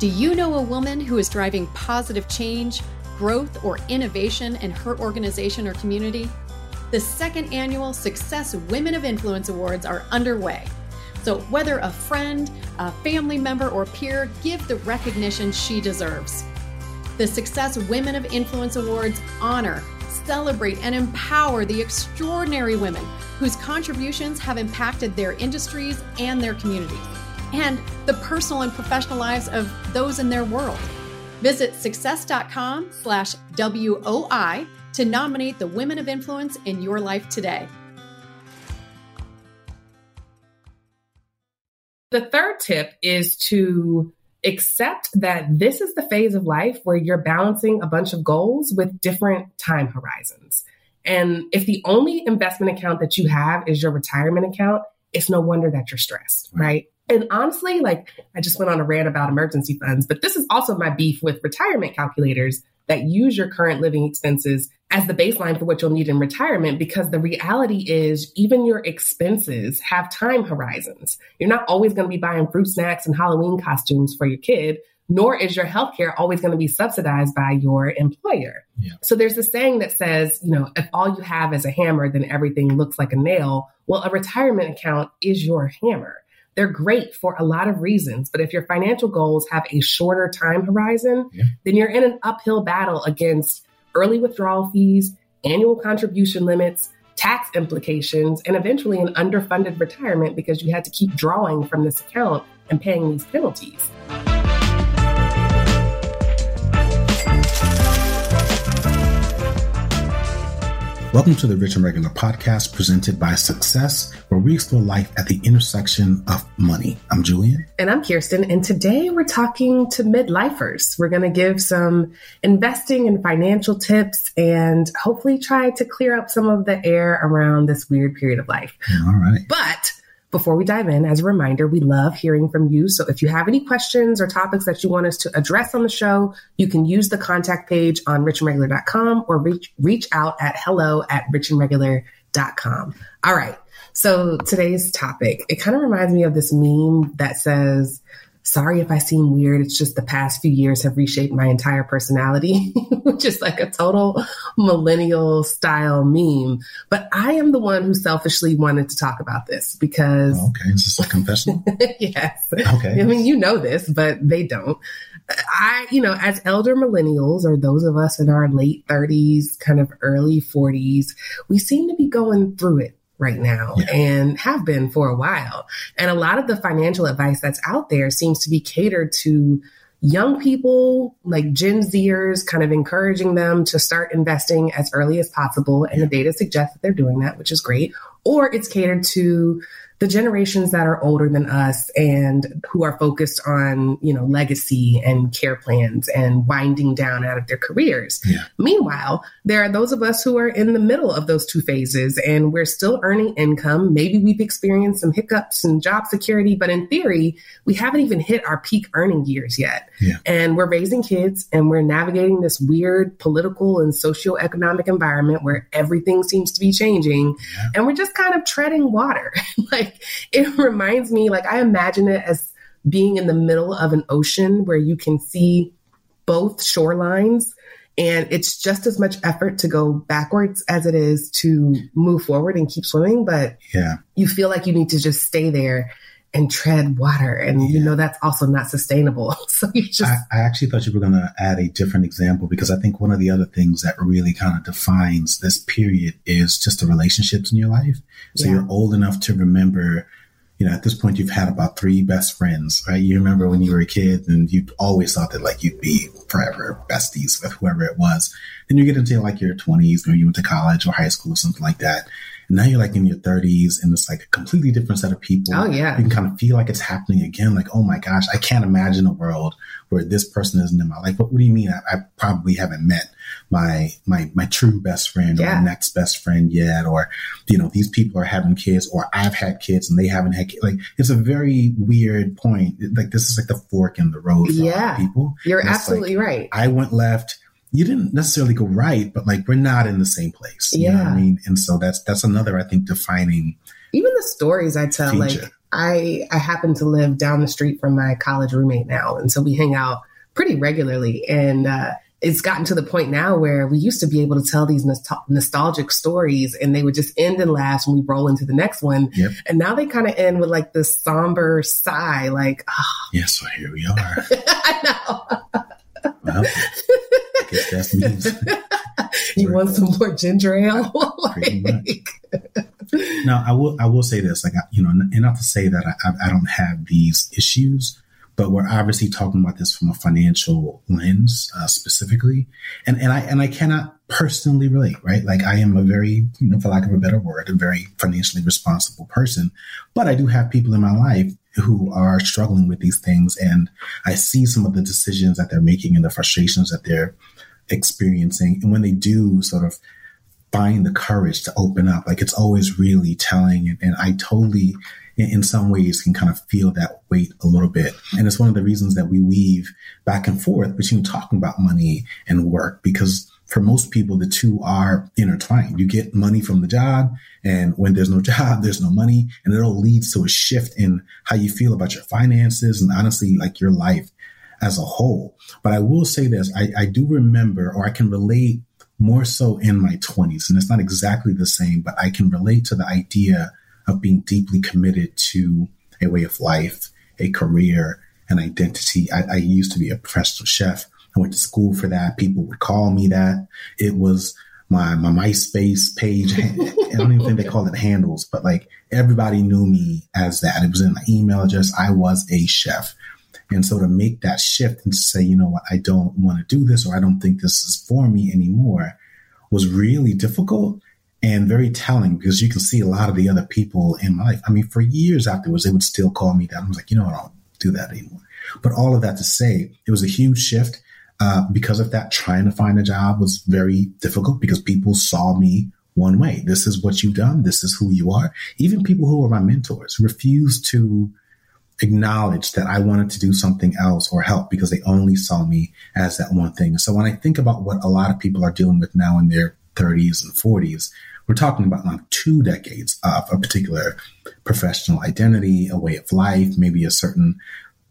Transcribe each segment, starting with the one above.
Do you know a woman who is driving positive change, growth, or innovation in her organization or community? The second annual Success Women of Influence Awards are underway. So, whether a friend, a family member, or peer, give the recognition she deserves. The Success Women of Influence Awards honor, celebrate, and empower the extraordinary women whose contributions have impacted their industries and their communities, and the personal and professional lives of those in their world. Visit success.com slash WOI to nominate the women of influence in your life today. The third tip is to accept that this is the phase of life where you're balancing a bunch of goals with different time horizons. And if the only investment account that you have is your retirement account, it's no wonder that you're stressed, right? And honestly, like I just went on a rant about emergency funds, but this is also my beef with retirement calculators that use your current living expenses as the baseline for what you'll need in retirement because the reality is even your expenses have time horizons. You're not always going to be buying fruit snacks and Halloween costumes for your kid, nor is your healthcare always going to be subsidized by your employer. Yeah. So there's a saying that says, you know, if all you have is a hammer, then everything looks like a nail. Well, a retirement account is your hammer. They're great for a lot of reasons, but if your financial goals have a shorter time horizon, yeah. then you're in an uphill battle against early withdrawal fees, annual contribution limits, tax implications, and eventually an underfunded retirement because you had to keep drawing from this account and paying these penalties. Welcome to the Rich and Regular podcast presented by Success, where we explore life at the intersection of money. I'm Julien. And I'm Kiersten. And today we're talking to midlifers. We're going to give some investing and financial tips and hopefully try to clear up some of the air around this weird period of life. All right. But before we dive in, as a reminder, we love hearing from you. So if you have any questions or topics that you want us to address on the show, you can use the contact page on richandregular.com or reach, reach out at hello at richandregular.com. All right. So today's topic, it kind of reminds me of this meme that says, sorry if I seem weird. It's just the past few years have reshaped my entire personality, which is like a total millennial style meme. But I am the one who selfishly wanted to talk about this because. Oh, okay. Is this a confession? yes. Okay. I mean, you know this, but they don't. I, you know, as elder millennials or those of us in our late 30s, kind of early 40s, we seem to be going through it right now yeah. and have been for a while. And a lot of the financial advice that's out there seems to be catered to young people, like Gen Zers, kind of encouraging them to start investing as early as possible. And the data suggests that they're doing that, which is great. Or it's catered to the generations that are older than us and who are focused on, you know, legacy and care plans and winding down out of their careers. Yeah. Meanwhile, there are those of us who are in the middle of those two phases and we're still earning income. Maybe we've experienced some hiccups in job security, but in theory, we haven't even hit our peak earning years yet. Yeah. And we're raising kids and we're navigating this weird political and socioeconomic environment where everything seems to be changing. Yeah. And we're just kind of treading water. like like it reminds me, like I imagine it as being in the middle of an ocean where you can see both shorelines and it's just as much effort to go backwards as it is to move forward and keep swimming but yeah. you feel like you need to just stay there and tread water. And you know that's also not sustainable. So you just I, I actually thought you were going to add a different example because i think one of the other things that really kind of defines this period is just the relationships in your life. So yeah. you're old enough to remember you know at this point you've had about three best friends right? You remember when you were a kid and you always thought that like you'd be forever besties with whoever it was. Then you get into like your 20s or you went to college or high school or something like that and now you're like in your 30s and it's like a completely different set of people. Oh, yeah. You can kind of feel like it's happening again. Like, oh my gosh, I can't imagine a world where this person isn't in my life. But what do you mean? I, I probably haven't met my my my true best friend yeah. or my next best friend yet or you know these people are having kids or I've had kids and they haven't had kids like it's a very weird point like this is like the fork in the road for yeah. people you're absolutely like, right I went left you didn't necessarily go right, but like we're not in the same place. You yeah. know what I mean? And so that's that's another, I think, defining even the stories I tell, feature. like I I happen to live down the street from my college roommate now, and so we hang out pretty regularly. And uh, it's gotten to the point now where we used to be able to tell these nostalgic stories, and they would just end and last when we roll into the next one. Yep. And now they kind of end with like this somber sigh, like, oh. "Yes, well, here we are." I know. Well, I guess that's me. you want some more ginger ale? like, now, I will. I will say this, like you know, and not to say that I, I don't have these issues, but we're obviously talking about this from a financial lens uh, specifically, and and I and I cannot personally relate, right? Like I am a very, you know, for lack of a better word, a very financially responsible person, but I do have people in my life who are struggling with these things, and I see some of the decisions that they're making and the frustrations that they're experiencing, and when they do sort of find the courage to open up. Like it's always really telling. And, and I totally, in, in, some ways, can kind of feel that weight a little bit. And it's one of the reasons that we weave back and forth between talking about money and work because for most people, the two are intertwined. You get money from the job. And when there's no job, there's no money. And it all leads to a shift in how you feel about your finances and honestly, like your life as a whole. But I will say this, I, I do remember or I can relate more so in my 20s. And it's not exactly the same, but I can relate to the idea of being deeply committed to a way of life, a career, an identity. I, I used to be a professional chef. I went to school for that. People would call me that. It was my my MySpace page. I don't even think they call it handles, but like everybody knew me as that. It was in my email address. I was a chef. And so to make that shift and say, you know what, I don't want to do this or I don't think this is for me anymore was really difficult and very telling because you can see a lot of the other people in my life. I mean, for years afterwards, they would still call me that. I was like, you know, I don't do that anymore. But all of that to say, it was a huge shift. Uh, because of that, trying to find a job was very difficult because people saw me one way. This is what you've done. This is who you are. Even people who were my mentors refused to acknowledge that I wanted to do something else or help because they only saw me as that one thing. So when I think about what a lot of people are dealing with now in their 30s and 40s, we're talking about like two decades of a particular professional identity, a way of life, maybe a certain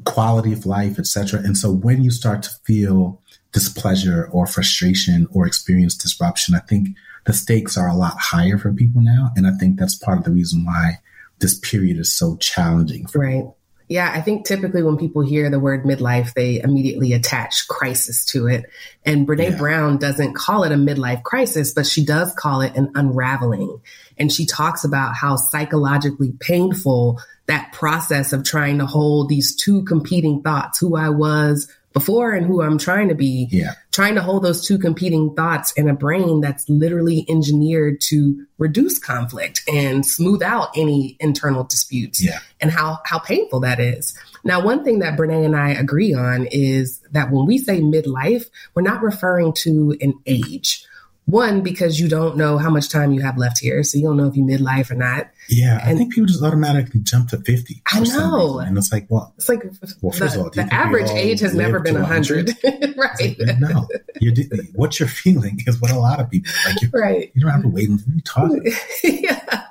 quality of life, etc. And so when you start to feel displeasure or frustration or experience disruption, I think the stakes are a lot higher for people now. And I think that's part of the reason why this period is so challenging. right. Yeah, I think typically when people hear the word midlife, they immediately attach crisis to it. And Brene yeah. Brown doesn't call it a midlife crisis, but she does call it an unraveling. And she talks about how psychologically painful that process of trying to hold these two competing thoughts, who I was before and who I'm trying to be. Yeah. Trying to hold those two competing thoughts in a brain that's literally engineered to reduce conflict and smooth out any internal disputes. Yeah. And how how painful that is. Now, one thing that Brene and I agree on is that when we say midlife, we're not referring to an age. One, because you don't know how much time you have left here. So you don't know if you're midlife or not. Yeah. And I think people just automatically jump to 50. I know. And it's like, well, it's like, well, first the, of all, the average age has never been 100. 100? right. Like, no. You're, what you're feeling is what a lot of people like. right. You don't have to wait until you talk. yeah.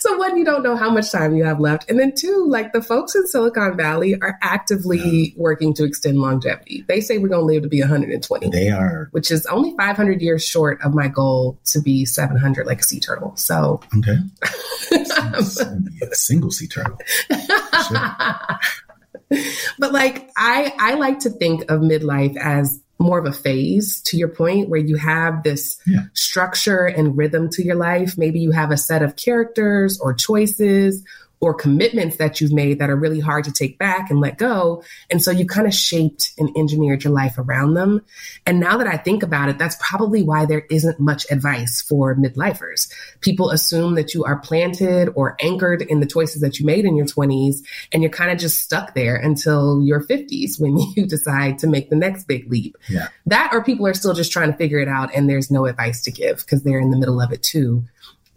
So one, you don't know how much time you have left. And then two, like the folks in Silicon Valley are actively yeah. working to extend longevity. They say we're going to live to be 120. They are. Which is only 500 years short of my goal to be 700 like a sea turtle. So. Okay. a single sea turtle. But like I I like to think of midlife as more of a phase to your point where you have this yeah. structure and rhythm to your life. Maybe you have a set of characters or choices or commitments that you've made that are really hard to take back and let go. And so you kind of shaped and engineered your life around them. And now that I think about it, that's probably why there isn't much advice for midlifers. People assume that you are planted or anchored in the choices that you made in your 20s, and you're kind of just stuck there until your 50s when you decide to make the next big leap. Yeah. That or people are still just trying to figure it out and there's no advice to give because they're in the middle of it too.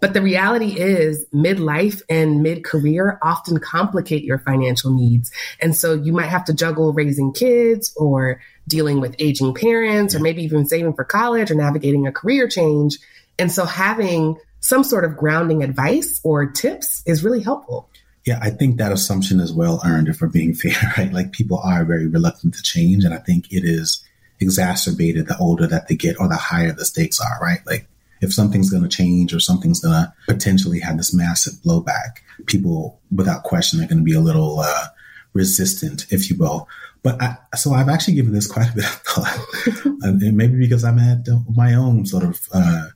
But the reality is, midlife and mid career often complicate your financial needs. And so you might have to juggle raising kids or dealing with aging parents or maybe even saving for college or navigating a career change. And so having some sort of grounding advice or tips is really helpful. Yeah, I think that assumption is well earned if we're being fair, right? Like people are very reluctant to change. And I think it is exacerbated the older that they get or the higher the stakes are, right? Like if something's going to change or something's going to potentially have this massive blowback, people without question are going to be a little uh, resistant, if you will. But I, so I've actually given this quite a bit of thought, and maybe because I'm at my own sort of uh,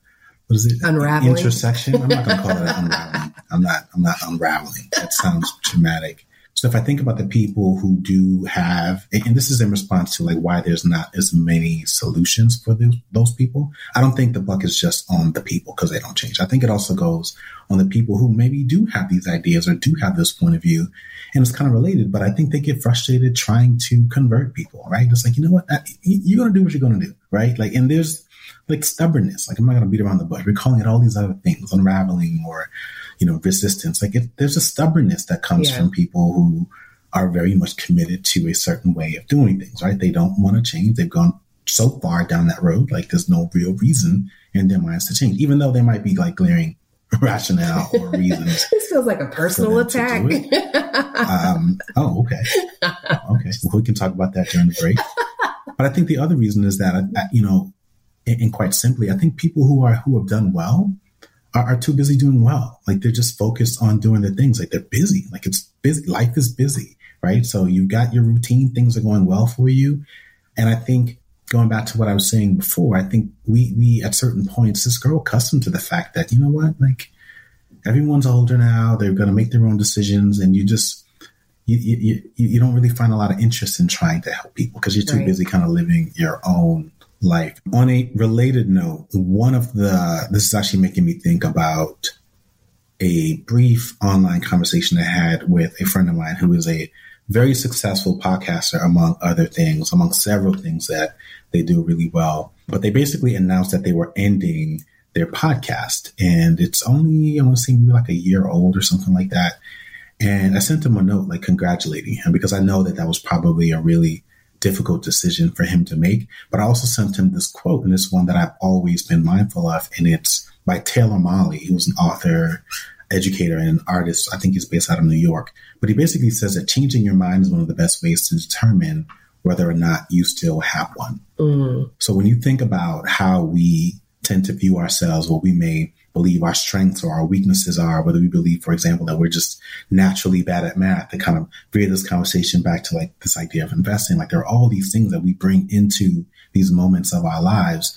what is it? Unraveling intersection. I'm not going to call it unraveling. I'm not. I'm not unraveling. That sounds dramatic. So if I think about the people who do have, and this is in response to like why there's not as many solutions for those, those people, I don't think the buck is just on the people because they don't change. I think it also goes on the people who maybe do have these ideas or do have this point of view. And it's kind of related, but I think they get frustrated trying to convert people, right? It's like, you know what? You're going to do what you're going to do, right? Like, and there's like stubbornness. Like, I'm not going to beat around the bush. We're calling it all these other things, unraveling or you know, resistance. Like it, there's a stubbornness that comes yeah. from people who are very much committed to a certain way of doing things, right? They don't want to change. They've gone so far down that road, like there's no real reason in their minds to change, even though they might be like glaring rationale or reasons. this feels like a personal attack. um, oh, okay. Okay. Well, we can talk about that during the break. But I think the other reason is that, uh, you know, and quite simply, I think people who are, who have done well are, are, too busy doing well. Like they're just focused on doing the things. Like they're busy. Like it's busy. Life is busy, right? So you've got your routine. Things are going well for you. And I think going back to what I was saying before, I think we, we at certain points just grow accustomed to the fact that, you know what, like everyone's older now. They're going to make their own decisions and you just, you, you, you, you don't really find a lot of interest in trying to help people because you're too right. busy kind of living your own life. On a related note, one of the, this is actually making me think about a brief online conversation I had with a friend of mine who is a very successful podcaster, among other things, among several things that they do really well. But they basically announced that they were ending their podcast. And it's only, I want to say, maybe like a year old or something like that. And I sent him a note, like congratulating him, because I know that that was probably a really difficult decision for him to make. But I also sent him this quote, and it's one that I've always been mindful of, and it's by Taylor. He was an author, educator, and an artist. I think he's based out of New York. But he basically says that changing your mind is one of the best ways to determine whether or not you still have one. Mm. So when you think about how we tend to view ourselves, what we may believe our strengths or our weaknesses are, whether we believe, for example, that we're just naturally bad at math, to kind of veer this conversation back to like this idea of investing. Like there are all these things that we bring into these moments of our lives.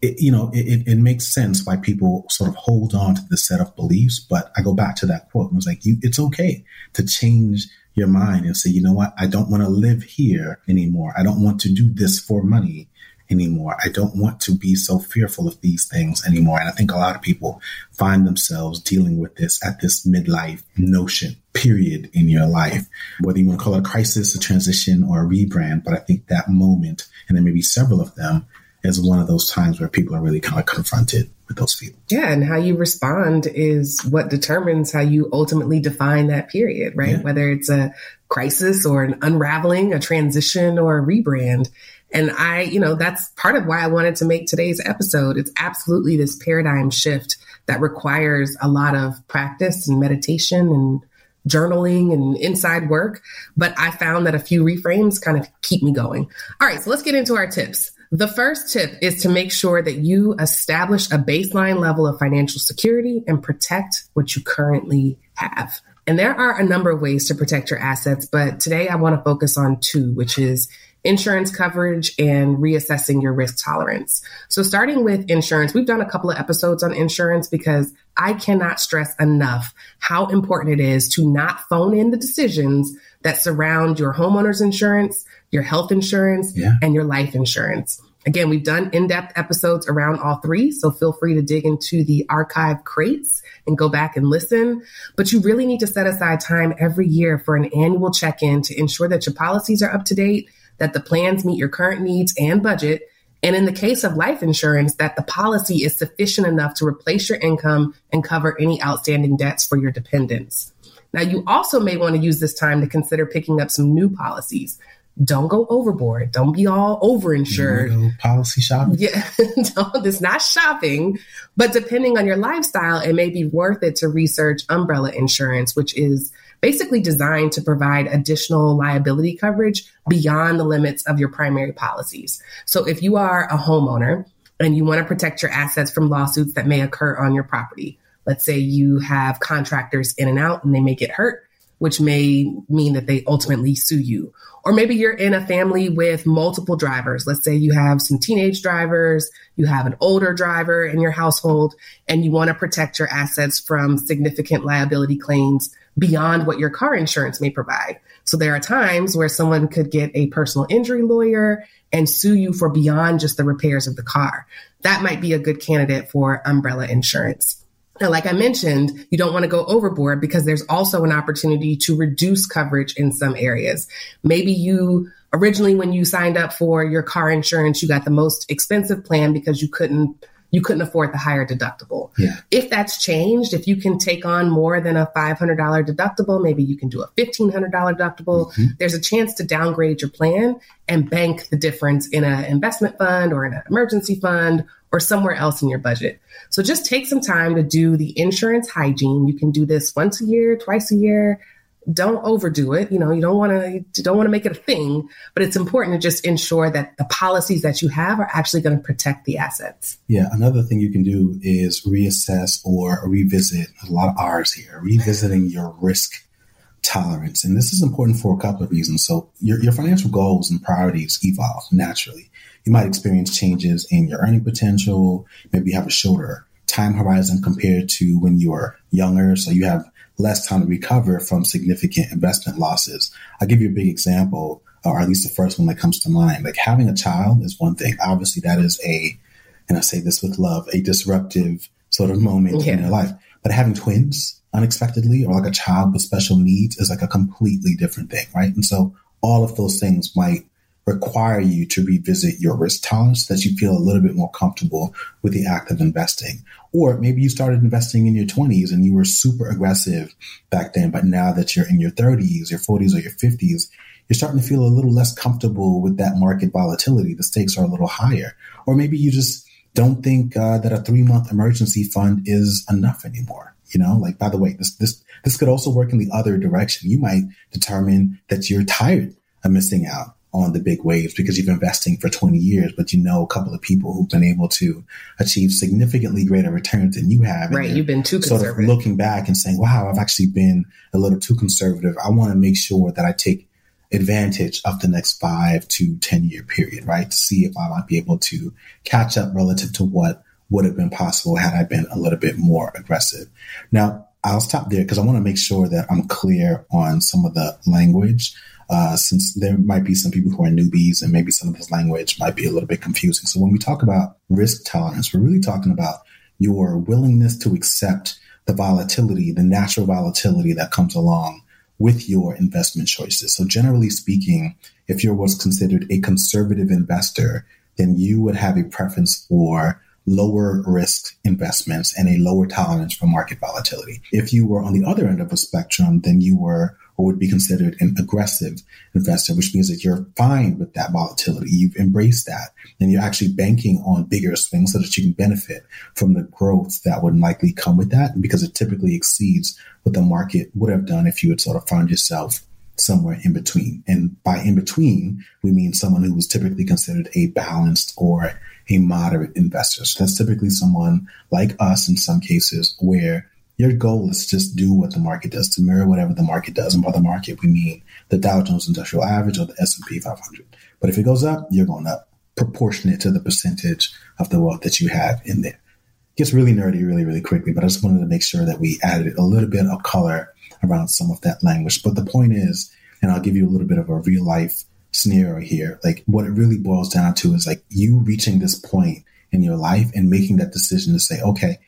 It, you know, it, it makes sense why people sort of hold on to this set of beliefs. But I go back to that quote and it was like, you, it's okay to change your mind and say, you know what? I don't want to live here anymore. I don't want to do this for money anymore. I don't want to be so fearful of these things anymore. And I think a lot of people find themselves dealing with this at this midlife notion period in your life, whether you want to call it a crisis, a transition, or a rebrand. But I think that moment, and there may be several of them, is one of those times where people are really kind of confronted with those feelings. Yeah, and how you respond is what determines how you ultimately define that period, right? Yeah. Whether it's a crisis or an unraveling, a transition or a rebrand. And I, you know, that's part of why I wanted to make today's episode. It's absolutely this paradigm shift that requires a lot of practice and meditation and journaling and inside work. But I found that a few reframes kind of keep me going. All right, so let's get into our tips. The first tip is to make sure that you establish a baseline level of financial security and protect what you currently have. And there are a number of ways to protect your assets, but today I want to focus on two, which is insurance coverage and reassessing your risk tolerance. So, starting with insurance, we've done a couple of episodes on insurance because I cannot stress enough how important it is to not phone in the decisions that surround your homeowner's insurance, your health insurance, yeah. and your life insurance. Again, we've done in depth episodes around all three, so feel free to dig into the archive crates and go back and listen. But you really need to set aside time every year for an annual check in to ensure that your policies are up to date that the plans meet your current needs and budget. And in the case of life insurance, that the policy is sufficient enough to replace your income and cover any outstanding debts for your dependents. Now, you also may want to use this time to consider picking up some new policies. Don't go overboard. Don't be all overinsured. policy shopping. Yeah, don't, it's not shopping, but depending on your lifestyle, it may be worth it to research umbrella insurance, which is basically designed to provide additional liability coverage beyond the limits of your primary policies. So if you are a homeowner and you want to protect your assets from lawsuits that may occur on your property, let's say you have contractors in and out and they may get hurt, which may mean that they ultimately sue you. Or maybe you're in a family with multiple drivers. Let's say you have some teenage drivers, you have an older driver in your household, and you want to protect your assets from significant liability claims beyond what your car insurance may provide. So there are times where someone could get a personal injury lawyer and sue you for beyond just the repairs of the car. That might be a good candidate for umbrella insurance. Now, like I mentioned, you don't want to go overboard because there's also an opportunity to reduce coverage in some areas. Maybe you originally, when you signed up for your car insurance, you got the most expensive plan because you couldn't you couldn't afford the higher deductible. Yeah. If that's changed, if you can take on more than a $500 deductible, maybe you can do a $1,500 deductible, mm-hmm. there's a chance to downgrade your plan and bank the difference in an investment fund or in an emergency fund or somewhere else in your budget. So just take some time to do the insurance hygiene. You can do this once a year, twice a year, don't overdo it. You know, you don't want to don't want to make it a thing, but it's important to just ensure that the policies that you have are actually going to protect the assets. Yeah, another thing you can do is reassess or revisit a lot of R's here, revisiting your risk tolerance. And this is important for a couple of reasons. So your, your financial goals and priorities evolve naturally. You might experience changes in your earning potential. Maybe you have a shorter time horizon compared to when you were younger. So you have less time to recover from significant investment losses. I'll give you a big example, or at least the first one that comes to mind. Like having a child is one thing. Obviously, that is a, and I say this with love, a disruptive sort of moment yeah. in your life. But having twins unexpectedly or like a child with special needs is like a completely different thing, right? And so all of those things might require you to revisit your risk tolerance so that you feel a little bit more comfortable with the act of investing. Or maybe you started investing in your 20s and you were super aggressive back then, but now that you're in your 30s, your 40s, or your 50s, you're starting to feel a little less comfortable with that market volatility. The stakes are a little higher. Or maybe you just don't think uh, that a three month emergency fund is enough anymore. You know, like by the way, this this this could also work in the other direction. You might determine that you're tired of missing out on the big waves because you've been investing for 20 years, but you know a couple of people who've been able to achieve significantly greater returns than you have. Right. You've been too sort conservative. of looking back and saying, wow, I've actually been a little too conservative. I want to make sure that I take advantage of the next five to 10 year period, right? To see if I might be able to catch up relative to what would have been possible had I been a little bit more aggressive. Now, I'll stop there because I want to make sure that I'm clear on some of the language uh, since there might be some people who are newbies and maybe some of this language might be a little bit confusing. So when we talk about risk tolerance, we're really talking about your willingness to accept the volatility, the natural volatility that comes along with your investment choices. So generally speaking, if you're what's considered a conservative investor, then you would have a preference for lower risk investments and a lower tolerance for market volatility. If you were on the other end of the spectrum, then you were or would be considered an aggressive investor, which means that you're fine with that volatility. You've embraced that and you're actually banking on bigger swings so that you can benefit from the growth that would likely come with that because it typically exceeds what the market would have done if you had sort of found yourself somewhere in between. And by in between, we mean someone who was typically considered a balanced or a moderate investor. So that's typically someone like us in some cases where your goal is to just do what the market does, to mirror whatever the market does. And by the market, we mean the Dow Jones Industrial Average or the S&P 500. But if it goes up, you're going up proportionate to the percentage of the wealth that you have in there. It gets really nerdy really, really quickly, but I just wanted to make sure that we added a little bit of color around some of that language. But the point is, and I'll give you a little bit of a real life scenario here. Like what it really boils down to is like you reaching this point in your life and making that decision to say, okay,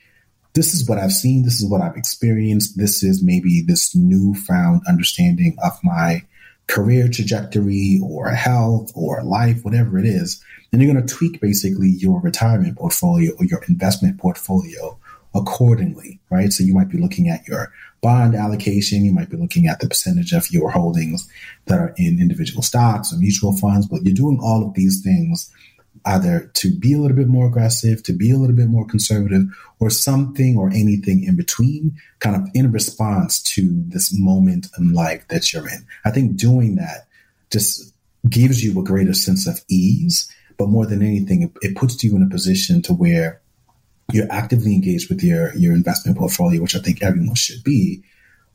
this is what I've seen. This is what I've experienced. This is maybe this newfound understanding of my career trajectory or health or life, whatever it is. And you're going to tweak basically your retirement portfolio or your investment portfolio accordingly, right? So you might be looking at your bond allocation. You might be looking at the percentage of your holdings that are in individual stocks or mutual funds, but you're doing all of these things either to be a little bit more aggressive, to be a little bit more conservative, or something or anything in between, kind of in response to this moment in life that you're in. I think doing that just gives you a greater sense of ease, but more than anything, it, it puts you in a position to where you're actively engaged with your your investment portfolio, which I think everyone should be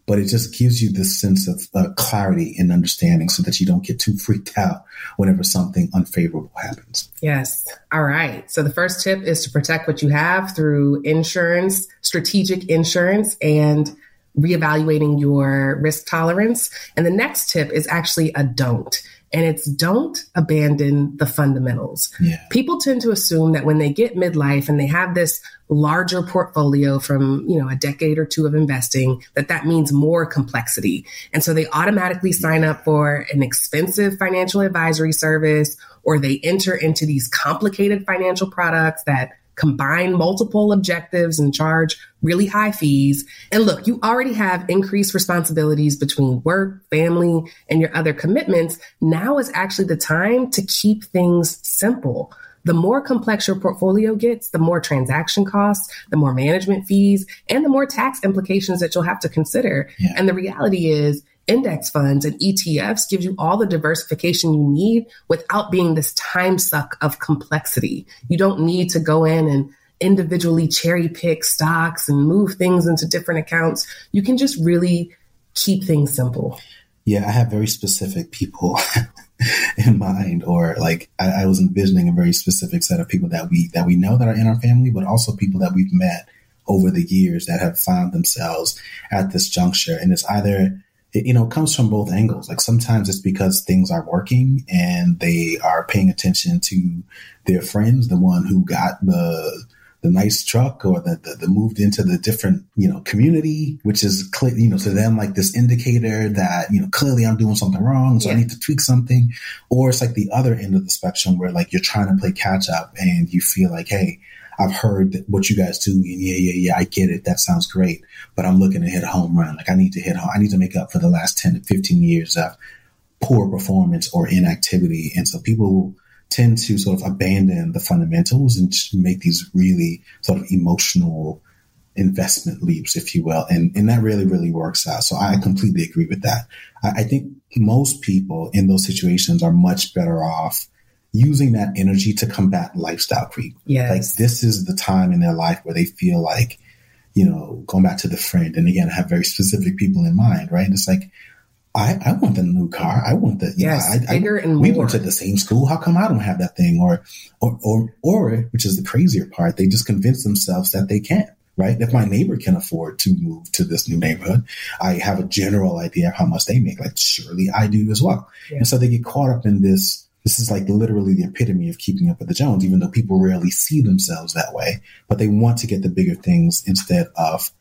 but it just gives you this sense of uh, clarity and understanding so that you don't get too freaked out whenever something unfavorable happens. Yes. All right. So the first tip is to protect what you have through insurance, strategic insurance, and reevaluating your risk tolerance. And the next tip is actually a don't and it's don't abandon the fundamentals. Yeah. People tend to assume that when they get midlife and they have this larger portfolio from, you know, a decade or two of investing, that that means more complexity. And so they automatically sign up for an expensive financial advisory service or they enter into these complicated financial products that combine multiple objectives and charge really high fees. And look, you already have increased responsibilities between work, family, and your other commitments. Now is actually the time to keep things simple. The more complex your portfolio gets, the more transaction costs, the more management fees, and the more tax implications that you'll have to consider. Yeah. And the reality is, index funds and ETFs gives you all the diversification you need without being this time suck of complexity. You don't need to go in and individually cherry pick stocks and move things into different accounts. You can just really keep things simple. Yeah, I have very specific people in mind, or like I, I was envisioning a very specific set of people that we that we know that are in our family, but also people that we've met over the years that have found themselves at this juncture. And it's either it, you know, comes from both angles. Like sometimes it's because things are working and they are paying attention to their friends, the one who got the the nice truck or the, the, the, moved into the different, you know, community, which is clear, you know, to them like this indicator that, you know, clearly I'm doing something wrong. So yeah. I need to tweak something. Or it's like the other end of the spectrum where like you're trying to play catch up and you feel like, Hey, I've heard what you guys do, and yeah, yeah, yeah, I get it. That sounds great, but I'm looking to hit a home run. Like I need to hit. I need to make up for the last ten to fifteen years of poor performance or inactivity, and so people tend to sort of abandon the fundamentals and make these really sort of emotional investment leaps, if you will, and and that really really works out. So I completely agree with that. I, I think most people in those situations are much better off using that energy to combat lifestyle creep. Yes. Like this is the time in their life where they feel like, you know, going back to the friend, and again, I have very specific people in mind, right? It's like, I, I want the new car. I want the yes, know, I, bigger I, and we more. went to the same school. How come I don't have that thing? Or, or, or, or, which is the crazier part, they just convince themselves that they can't. Right? If my neighbor can afford to move to this new neighborhood, I have a general idea of how much they make. Like, surely I do as well. Yeah. And so they get caught up in this this is like literally the epitome of keeping up with the Jones, even though people rarely see themselves that way. But they want to get the bigger things instead of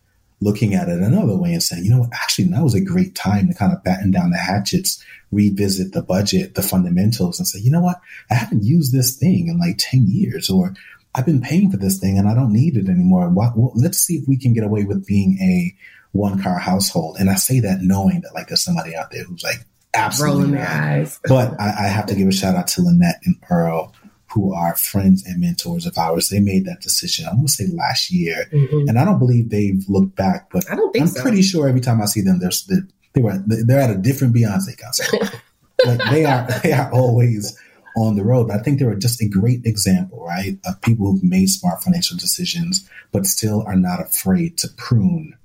looking at it another way and saying, you know, what, actually, that was a great time to kind of batten down the hatchets, revisit the budget, the fundamentals, and say, you know what? I haven't used this thing in like 10 years, or I've been paying for this thing and I don't need it anymore. Well, let's see if we can get away with being a one car household. And I say that knowing that like there's somebody out there who's like, absolutely rolling their eyes. but I, I, have to give a shout out to Lynette and Earl, who are friends and mentors of ours. They made that decision. I want to say last year, mm-hmm. and I don't believe they've looked back. But I don't think I'm so. pretty sure every time I see them, they're they were they're at a different Beyonce concert. like they are they are always on the road. I think they were just a great example, right, of people who've made smart financial decisions, but still are not afraid to prune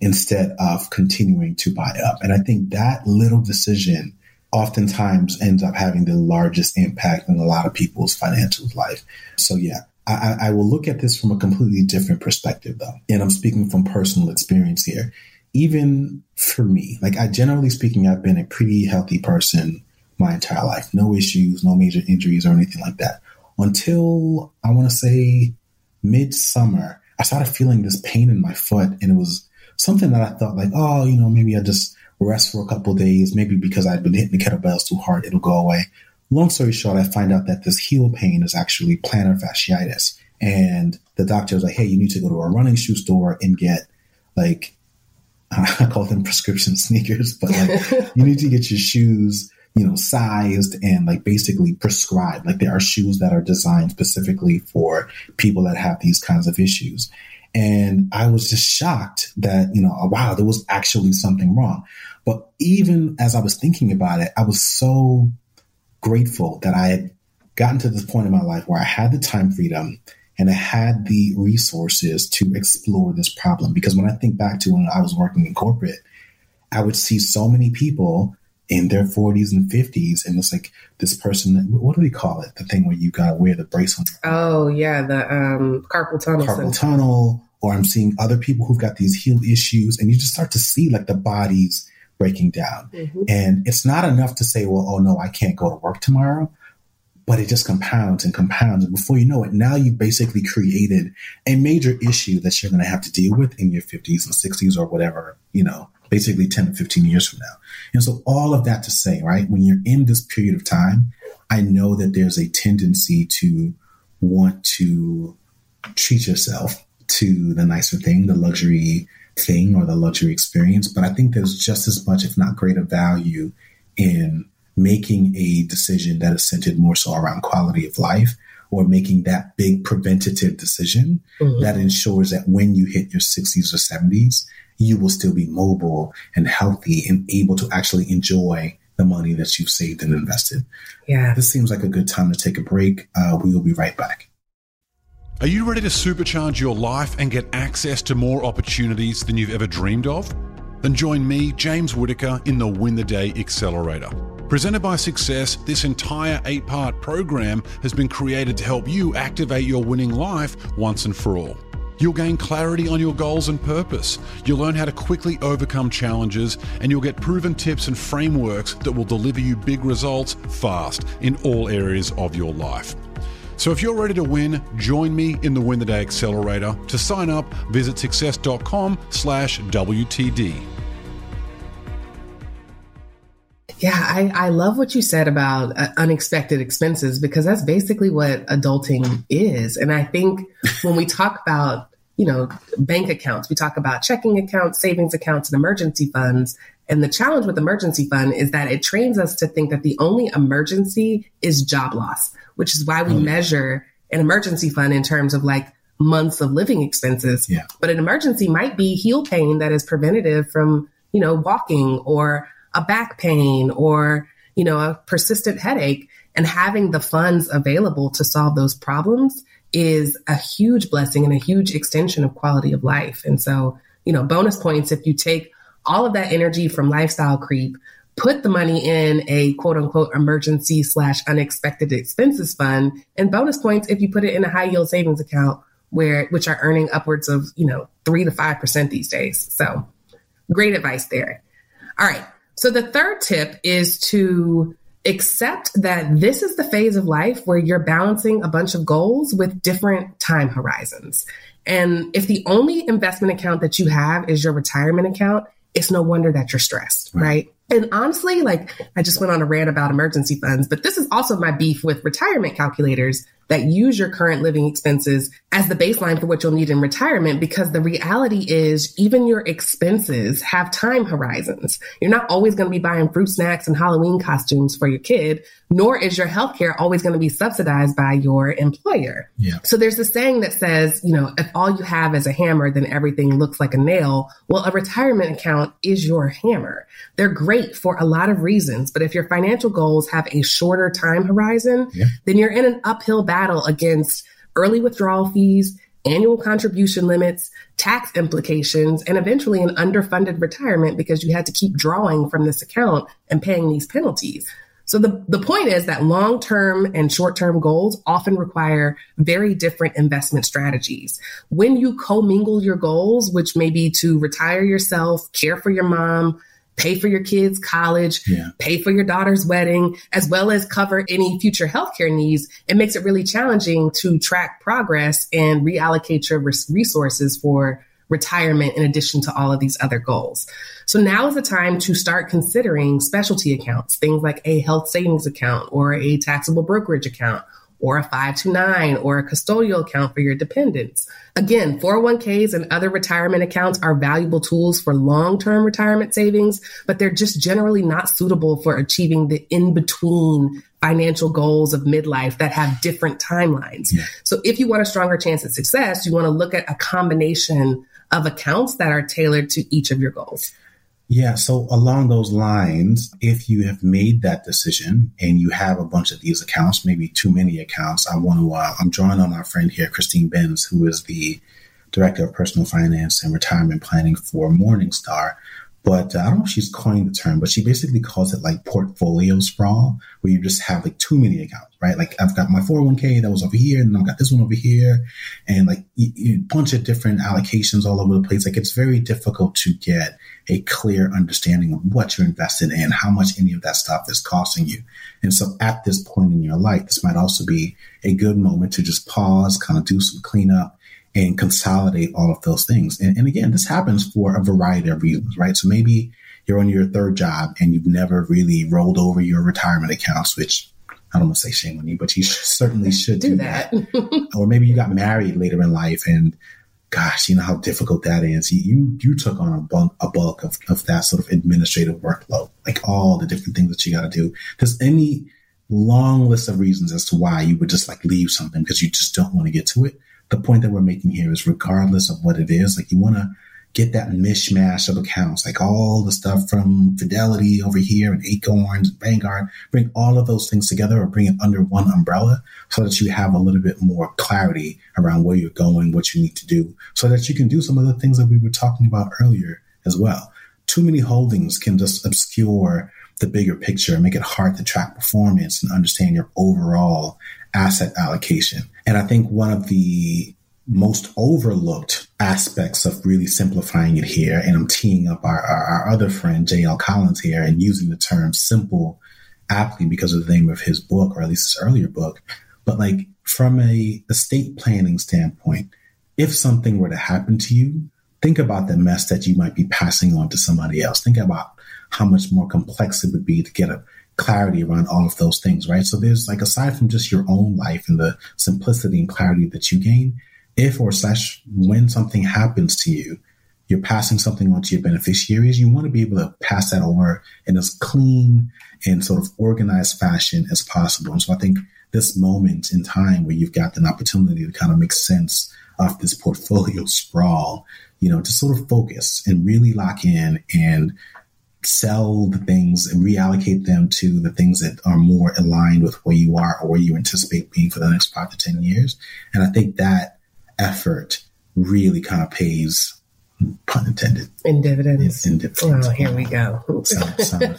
instead of continuing to buy up. And I think that little decision oftentimes ends up having the largest impact in a lot of people's financial life. So yeah, I, I, will look at this from a completely different perspective though. And I'm speaking from personal experience here. Even for me, like I generally speaking, I've been a pretty healthy person my entire life. No issues, no major injuries or anything like that. Until I want to say midsummer, I started feeling this pain in my foot and it was something that I thought like, oh, you know, maybe I just rest for a couple days, maybe because I'd been hitting the kettlebells too hard, it'll go away. Long story short, I find out that this heel pain is actually plantar fasciitis. And the doctor was like, hey, you need to go to a running shoe store and get like, I call them prescription sneakers, but like you need to get your shoes you know, sized and like basically prescribed. Like there are shoes that are designed specifically for people that have these kinds of issues. And I was just shocked that, you know, wow, there was actually something wrong. But even as I was thinking about it, I was so grateful that I had gotten to this point in my life where I had the time freedom and I had the resources to explore this problem. Because when I think back to when I was working in corporate, I would see so many people in their 40s and 50s, and it's like this person. What do they call it? The thing where you got to wear the bracelet. Oh yeah, the um, carpal tunnel. Carpal tunnel. Or I'm seeing other people who've got these heel issues, and you just start to see like the bodies breaking down. Mm-hmm. And it's not enough to say, well, oh no, I can't go to work tomorrow but it just compounds and compounds. And before you know it, now you've basically created a major issue that you're going to have to deal with in your 50s and 60s or whatever, you know, basically 10 to 15 years from now. And so all of that to say, right, when you're in this period of time, I know that there's a tendency to want to treat yourself to the nicer thing, the luxury thing or the luxury experience. But I think there's just as much, if not greater value in making a decision that is centered more so around quality of life or making that big preventative decision mm-hmm. that ensures that when you hit your 60s or 70s, you will still be mobile and healthy and able to actually enjoy the money that you've saved and invested. Yeah. This seems like a good time to take a break. Uh, we will be right back. Are you ready to supercharge your life and get access to more opportunities than you've ever dreamed of? Then join me, James Whittaker, in the Win the Day Accelerator. Presented by Success, this entire eight part program has been created to help you activate your winning life once and for all. You'll gain clarity on your goals and purpose. You'll learn how to quickly overcome challenges, and you'll get proven tips and frameworks that will deliver you big results fast in all areas of your life. So if you're ready to win, join me in the Win the Day Accelerator. To sign up, visit success.com slash WTD. Yeah, I, I love what you said about uh, unexpected expenses because that's basically what adulting is. And I think when we talk about, you know, bank accounts, we talk about checking accounts, savings accounts, and emergency funds. And the challenge with emergency fund is that it trains us to think that the only emergency is job loss, which is why we oh, measure an emergency fund in terms of like months of living expenses. Yeah. But an emergency might be heel pain that is preventative from, you know, walking or a back pain or, you know, a persistent headache and having the funds available to solve those problems is a huge blessing and a huge extension of quality of life. And so, you know, bonus points if you take all of that energy from lifestyle creep, put the money in a quote unquote emergency slash unexpected expenses fund, and bonus points if you put it in a high yield savings account where which are earning upwards of, you know, three to five percent these days. So great advice there. All right. So the third tip is to accept that this is the phase of life where you're balancing a bunch of goals with different time horizons. And if the only investment account that you have is your retirement account, it's no wonder that you're stressed, right? right? And honestly, like I just went on a rant about emergency funds, but this is also my beef with retirement calculators that use your current living expenses as the baseline for what you'll need in retirement because the reality is even your expenses have time horizons. You're not always going to be buying fruit snacks and Halloween costumes for your kid, nor is your healthcare always going to be subsidized by your employer. Yeah. So there's this saying that says, you know, if all you have is a hammer, then everything looks like a nail. Well, a retirement account is your hammer. They're great for a lot of reasons, but if your financial goals have a shorter time horizon, yeah. then you're in an uphill battle battle against early withdrawal fees, annual contribution limits, tax implications, and eventually an underfunded retirement because you had to keep drawing from this account and paying these penalties. So the, the point is that long term and short term goals often require very different investment strategies. When you commingle your goals, which may be to retire yourself, care for your mom, pay for your kids' college, yeah. pay for your daughter's wedding, as well as cover any future healthcare needs, it makes it really challenging to track progress and reallocate your resources for retirement in addition to all of these other goals. So now is the time to start considering specialty accounts, things like a health savings account or a taxable brokerage account or a 529 or a custodial account for your dependents. Again, 401ks and other retirement accounts are valuable tools for long term retirement savings, but they're just generally not suitable for achieving the in between financial goals of midlife that have different timelines. Yeah. So if you want a stronger chance at success, you want to look at a combination of accounts that are tailored to each of your goals. Yeah. So along those lines, if you have made that decision and you have a bunch of these accounts, maybe too many accounts, I want to, uh, I'm drawing on our friend here, Christine Benz, who is the director of personal finance and retirement planning for Morningstar. But uh, I don't know if she's coined the term, but she basically calls it like portfolio sprawl, where you just have like too many accounts, right? Like I've got my 401k that was over here, and I've got this one over here, and like a bunch of different allocations all over the place. Like it's very difficult to get a clear understanding of what you're invested in, how much any of that stuff is costing you. And so at this point in your life, this might also be a good moment to just pause, kind of do some cleanup and consolidate all of those things. And, and again, this happens for a variety of reasons, right? So maybe you're on your third job and you've never really rolled over your retirement accounts, which I don't want to say shame on you, but you certainly should do, do that. that. or maybe you got married later in life and gosh, you know how difficult that is. You you, took on a bulk, a bulk of, of that sort of administrative workload, like all the different things that you got to do. There's any long list of reasons as to why you would just like leave something because you just don't want to get to it the point that we're making here is regardless of what it is, like you want to get that mishmash of accounts, like all the stuff from Fidelity over here and Acorns, Vanguard, bring all of those things together or bring it under one umbrella so that you have a little bit more clarity around where you're going, what you need to do, so that you can do some of the things that we were talking about earlier as well. Too many holdings can just obscure the bigger picture and make it hard to track performance and understand your overall asset allocation. And I think one of the most overlooked aspects of really simplifying it here, and I'm teeing up our, our, our other friend, J.L. Collins here, and using the term simple aptly because of the name of his book, or at least his earlier book. But like from a estate planning standpoint, if something were to happen to you, think about the mess that you might be passing on to somebody else. Think about how much more complex it would be to get a clarity around all of those things, right? So there's like, aside from just your own life and the simplicity and clarity that you gain, if or slash when something happens to you, you're passing something on to your beneficiaries, you want to be able to pass that over in as clean and sort of organized fashion as possible. And so I think this moment in time where you've got an opportunity to kind of make sense of this portfolio sprawl, you know, to sort of focus and really lock in and sell the things and reallocate them to the things that are more aligned with where you are or where you anticipate being for the next five to 10 years. And I think that effort really kind of pays, pun intended, in dividends. In, in dividends. Oh, here we go. Some, some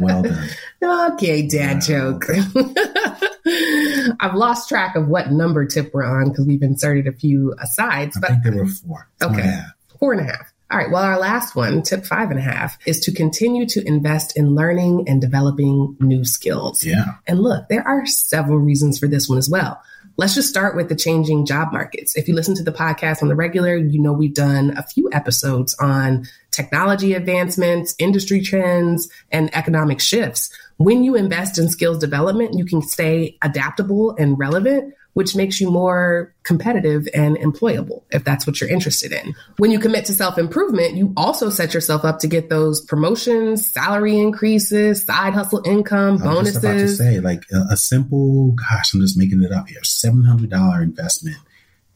well done. Okay, dad joke. I've lost track of what number tip we're on because we've inserted a few asides. I but think there were four. Okay. Four and a half. All right. Well, our last one, tip five and a half, is to continue to invest in learning and developing new skills. Yeah. And look, there are several reasons for this one as well. Let's just start with the changing job markets. If you listen to the podcast on the regular, you know we've done a few episodes on technology advancements, industry trends, and economic shifts. When you invest in skills development, you can stay adaptable and relevant which makes you more competitive and employable if that's what you're interested in. When you commit to self improvement, you also set yourself up to get those promotions, salary increases, side hustle income, bonuses. I was just about to say, like a, a simple, gosh, I'm just making it up here, $700 investment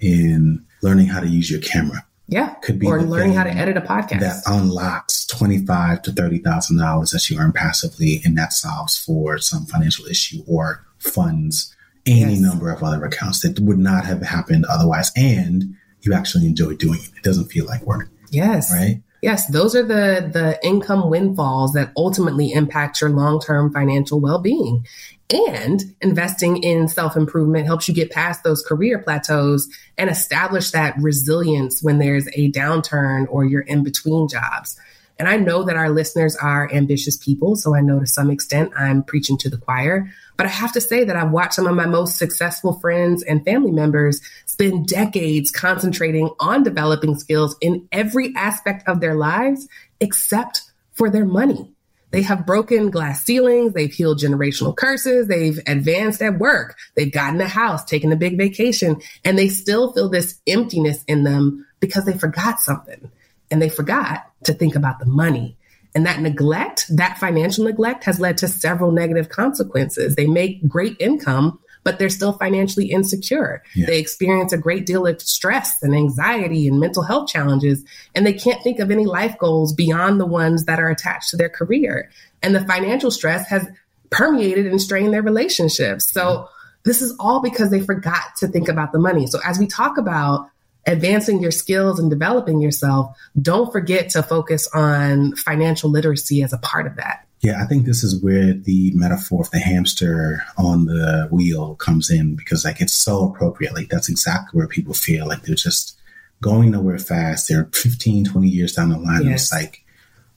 in learning how to use your camera. Yeah, could be or learning how to edit a podcast that unlocks twenty five to thirty thousand dollars that you earn passively, and that solves for some financial issue or funds any yes. number of other accounts that would not have happened otherwise. And you actually enjoy doing it. It doesn't feel like work. Yes. Right. Yes, those are the the income windfalls that ultimately impact your long-term financial well-being. And investing in self-improvement helps you get past those career plateaus and establish that resilience when there's a downturn or you're in between jobs. And I know that our listeners are ambitious people, so I know to some extent I'm preaching to the choir. But I have to say that I've watched some of my most successful friends and family members spend decades concentrating on developing skills in every aspect of their lives except for their money. They have broken glass ceilings. They've healed generational curses. They've advanced at work. They've gotten a house, taken a big vacation, and they still feel this emptiness in them because they forgot something and they forgot to think about the money. And that neglect, that financial neglect has led to several negative consequences. They make great income, but they're still financially insecure. Yeah. They experience a great deal of stress and anxiety and mental health challenges, and they can't think of any life goals beyond the ones that are attached to their career. And the financial stress has permeated and strained their relationships. So this is all because they forgot to think about the money. So as we talk about advancing your skills and developing yourself, don't forget to focus on financial literacy as a part of that. Yeah, I think this is where the metaphor of the hamster on the wheel comes in because like it's so appropriate. Like that's exactly where people feel like they're just going nowhere fast. They're 15, 20 years down the line. Yes. And it's like,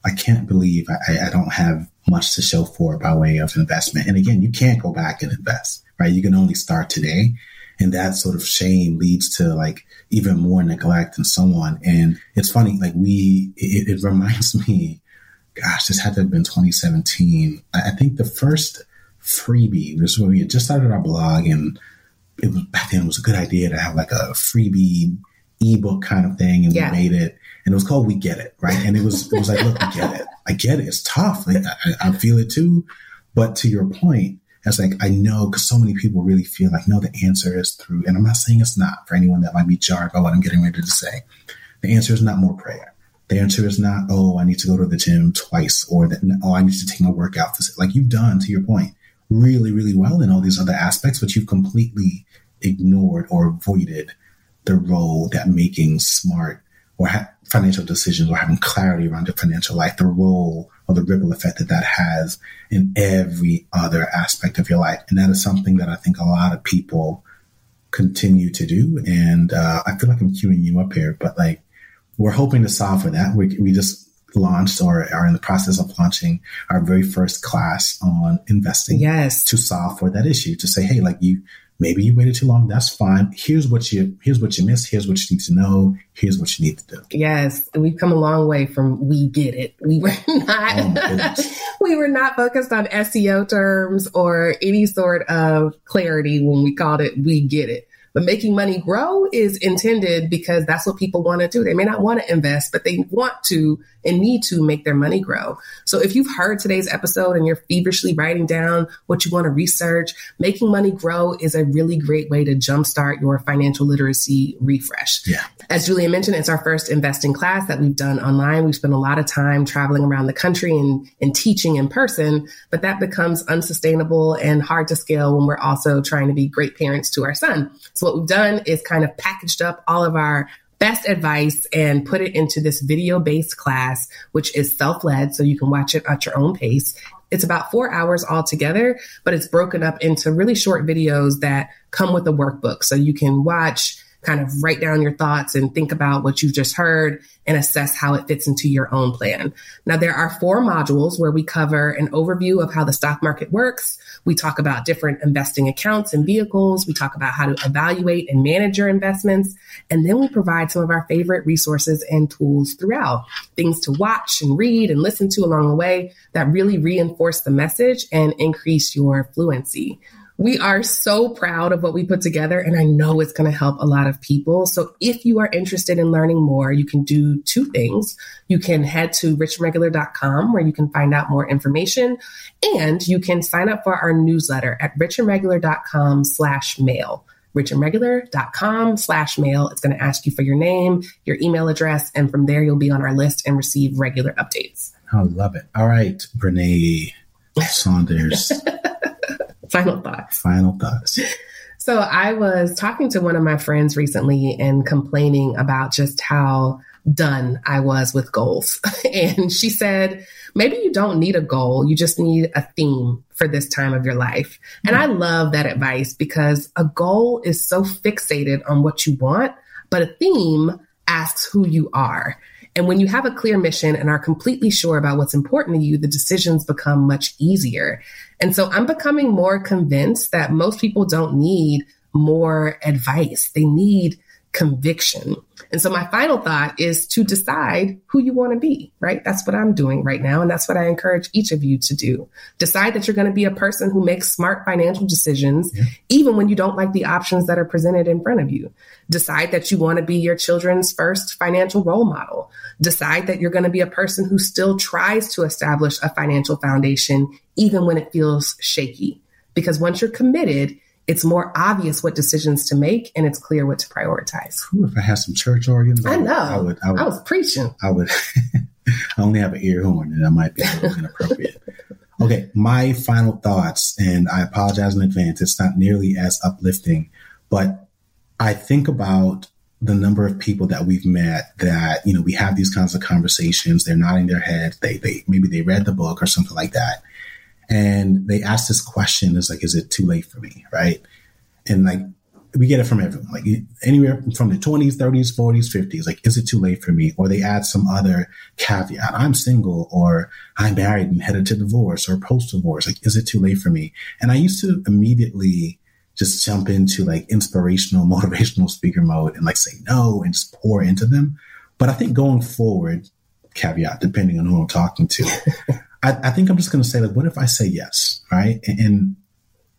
I can't believe I, I don't have much to show for by way of investment. And again, you can't go back and invest, right? You can only start today. And that sort of shame leads to like even more neglect and so on. And it's funny, like we, it, it reminds me gosh, this had to have been 2017. I think the first freebie this was when we had just started our blog, and it was back then it was a good idea to have like a freebie ebook kind of thing, and yeah. we made it, and it was called "We Get It," right? And it was it was like, look, we get it, I get it. It's tough, like, I, I feel it too. But to your point, it's like I know because so many people really feel like no, the answer is through, and I'm not saying it's not for anyone that might be jarred by what I'm getting ready to say. The answer is not more prayer the answer is not, oh, I need to go to the gym twice or that, oh, I need to take my workout. Like you've done, to your point, really, really well in all these other aspects, but you've completely ignored or avoided the role that making smart or ha- financial decisions or having clarity around your financial life, the role or the ripple effect that that has in every other aspect of your life. And that is something that I think a lot of people continue to do. And uh, I feel like I'm queuing you up here, but like we're hoping to solve for that. We, we just launched or are in the process of launching our very first class on investing. Yes. To solve for that issue, to say, hey, like you, maybe you waited too long. That's fine. Here's what you, here's what you missed. Here's what you need to know. Here's what you need to do. Yes. We've come a long way from we get it. We were not, oh we were not focused on SEO terms or any sort of clarity when we called it we get it. But making money grow is intended because that's what people want to do. They may not want to invest, but they want to and need to make their money grow. So if you've heard today's episode and you're feverishly writing down what you want to research, making money grow is a really great way to jumpstart your financial literacy refresh. Yeah. As Julien mentioned, it's our first investing class that we've done online. We've spent a lot of time traveling around the country and, and teaching in person, but that becomes unsustainable and hard to scale when we're also trying to be great parents to our son. So what we've done is kind of packaged up all of our best advice and put it into this video based class, which is self led. So you can watch it at your own pace. It's about four hours altogether, but it's broken up into really short videos that come with a workbook. So you can watch kind of write down your thoughts and think about what you've just heard and assess how it fits into your own plan. Now, there are four modules where we cover an overview of how the stock market works. We talk about different investing accounts and vehicles. We talk about how to evaluate and manage your investments. And then we provide some of our favorite resources and tools throughout things to watch and read and listen to along the way that really reinforce the message and increase your fluency. We are so proud of what we put together, and I know it's going to help a lot of people. So, if you are interested in learning more, you can do two things. You can head to richandregular.com where you can find out more information, and you can sign up for our newsletter at richandregular.com slash mail richandregular.com slash mail. It's going to ask you for your name, your email address, and from there you'll be on our list and receive regular updates. I love it. All right, Brene Saunders. Final thoughts. Final thoughts. So I was talking to one of my friends recently and complaining about just how done I was with goals. and she said, maybe you don't need a goal, you just need a theme for this time of your life. And I love that advice because a goal is so fixated on what you want, but a theme asks who you are. And when you have a clear mission and are completely sure about what's important to you, the decisions become much easier. And so I'm becoming more convinced that most people don't need more advice. They need conviction. And so my final thought is to decide who you want to be, right? That's what I'm doing right now. And that's what I encourage each of you to do. Decide that you're going to be a person who makes smart financial decisions, yeah. even when you don't like the options that are presented in front of you. Decide that you want to be your children's first financial role model. Decide that you're going to be a person who still tries to establish a financial foundation, even when it feels shaky. Because once you're committed, it's more obvious what decisions to make and it's clear what to prioritize. Ooh, if I had some church organs, I, know. I would, I would. I was preaching. I would. I only have an ear horn, and that might be a little inappropriate. okay, my final thoughts, and I apologize in advance. It's not nearly as uplifting, but I think about the number of people that we've met that you know we have these kinds of conversations. They're nodding their head. They they maybe they read the book or something like that and they ask this question is like is it too late for me right? And like we get it from everyone. Like anywhere from the 20s 30s 40s 50s like is it too late for me? Or they add some other caveat. I'm single or i'm married and headed to divorce or post divorce like is it too late for me? And i used to immediately just jump into like inspirational motivational speaker mode and like say no and just pour into them. But i think going forward caveat depending on who i'm talking to I, I think I'm just going to say, like, what if I say yes? Right. And, and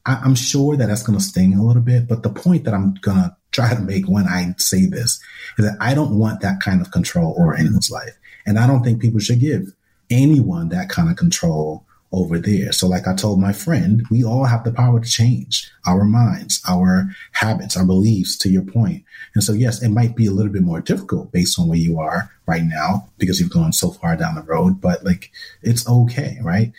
I, I'm sure that that's going to sting a little bit. But the point that I'm going to try to make when I say this is that I don't want that kind of control over anyone's life. And I don't think people should give anyone that kind of control over there. So, like I told my friend, we all have the power to change our minds, our habits, our beliefs, to your point. And so, yes, it might be a little bit more difficult based on where you are right now because you've gone so far down the road, but like it's okay, right?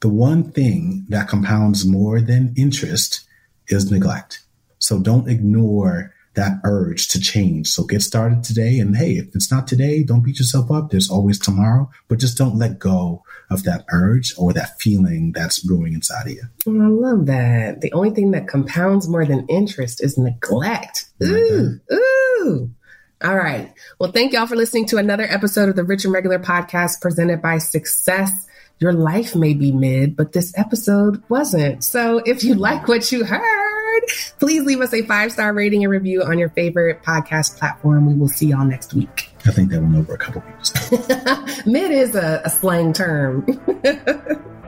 The one thing that compounds more than interest is neglect. So, don't ignore that urge to change. So get started today. And hey, if it's not today, don't beat yourself up. There's always tomorrow, but just don't let go of that urge or that feeling that's brewing inside of you. Oh, I love that. The only thing that compounds more than interest is neglect. Ooh, ooh. All right. Well, thank y'all for listening to another episode of the Rich and Regular podcast presented by Success. Your life may be mid, but this episode wasn't. So if you like what you heard, please leave us a five star rating and review on your favorite podcast platform. We will see y'all next week. I think that went over a couple weeks. Mid is a, a slang term.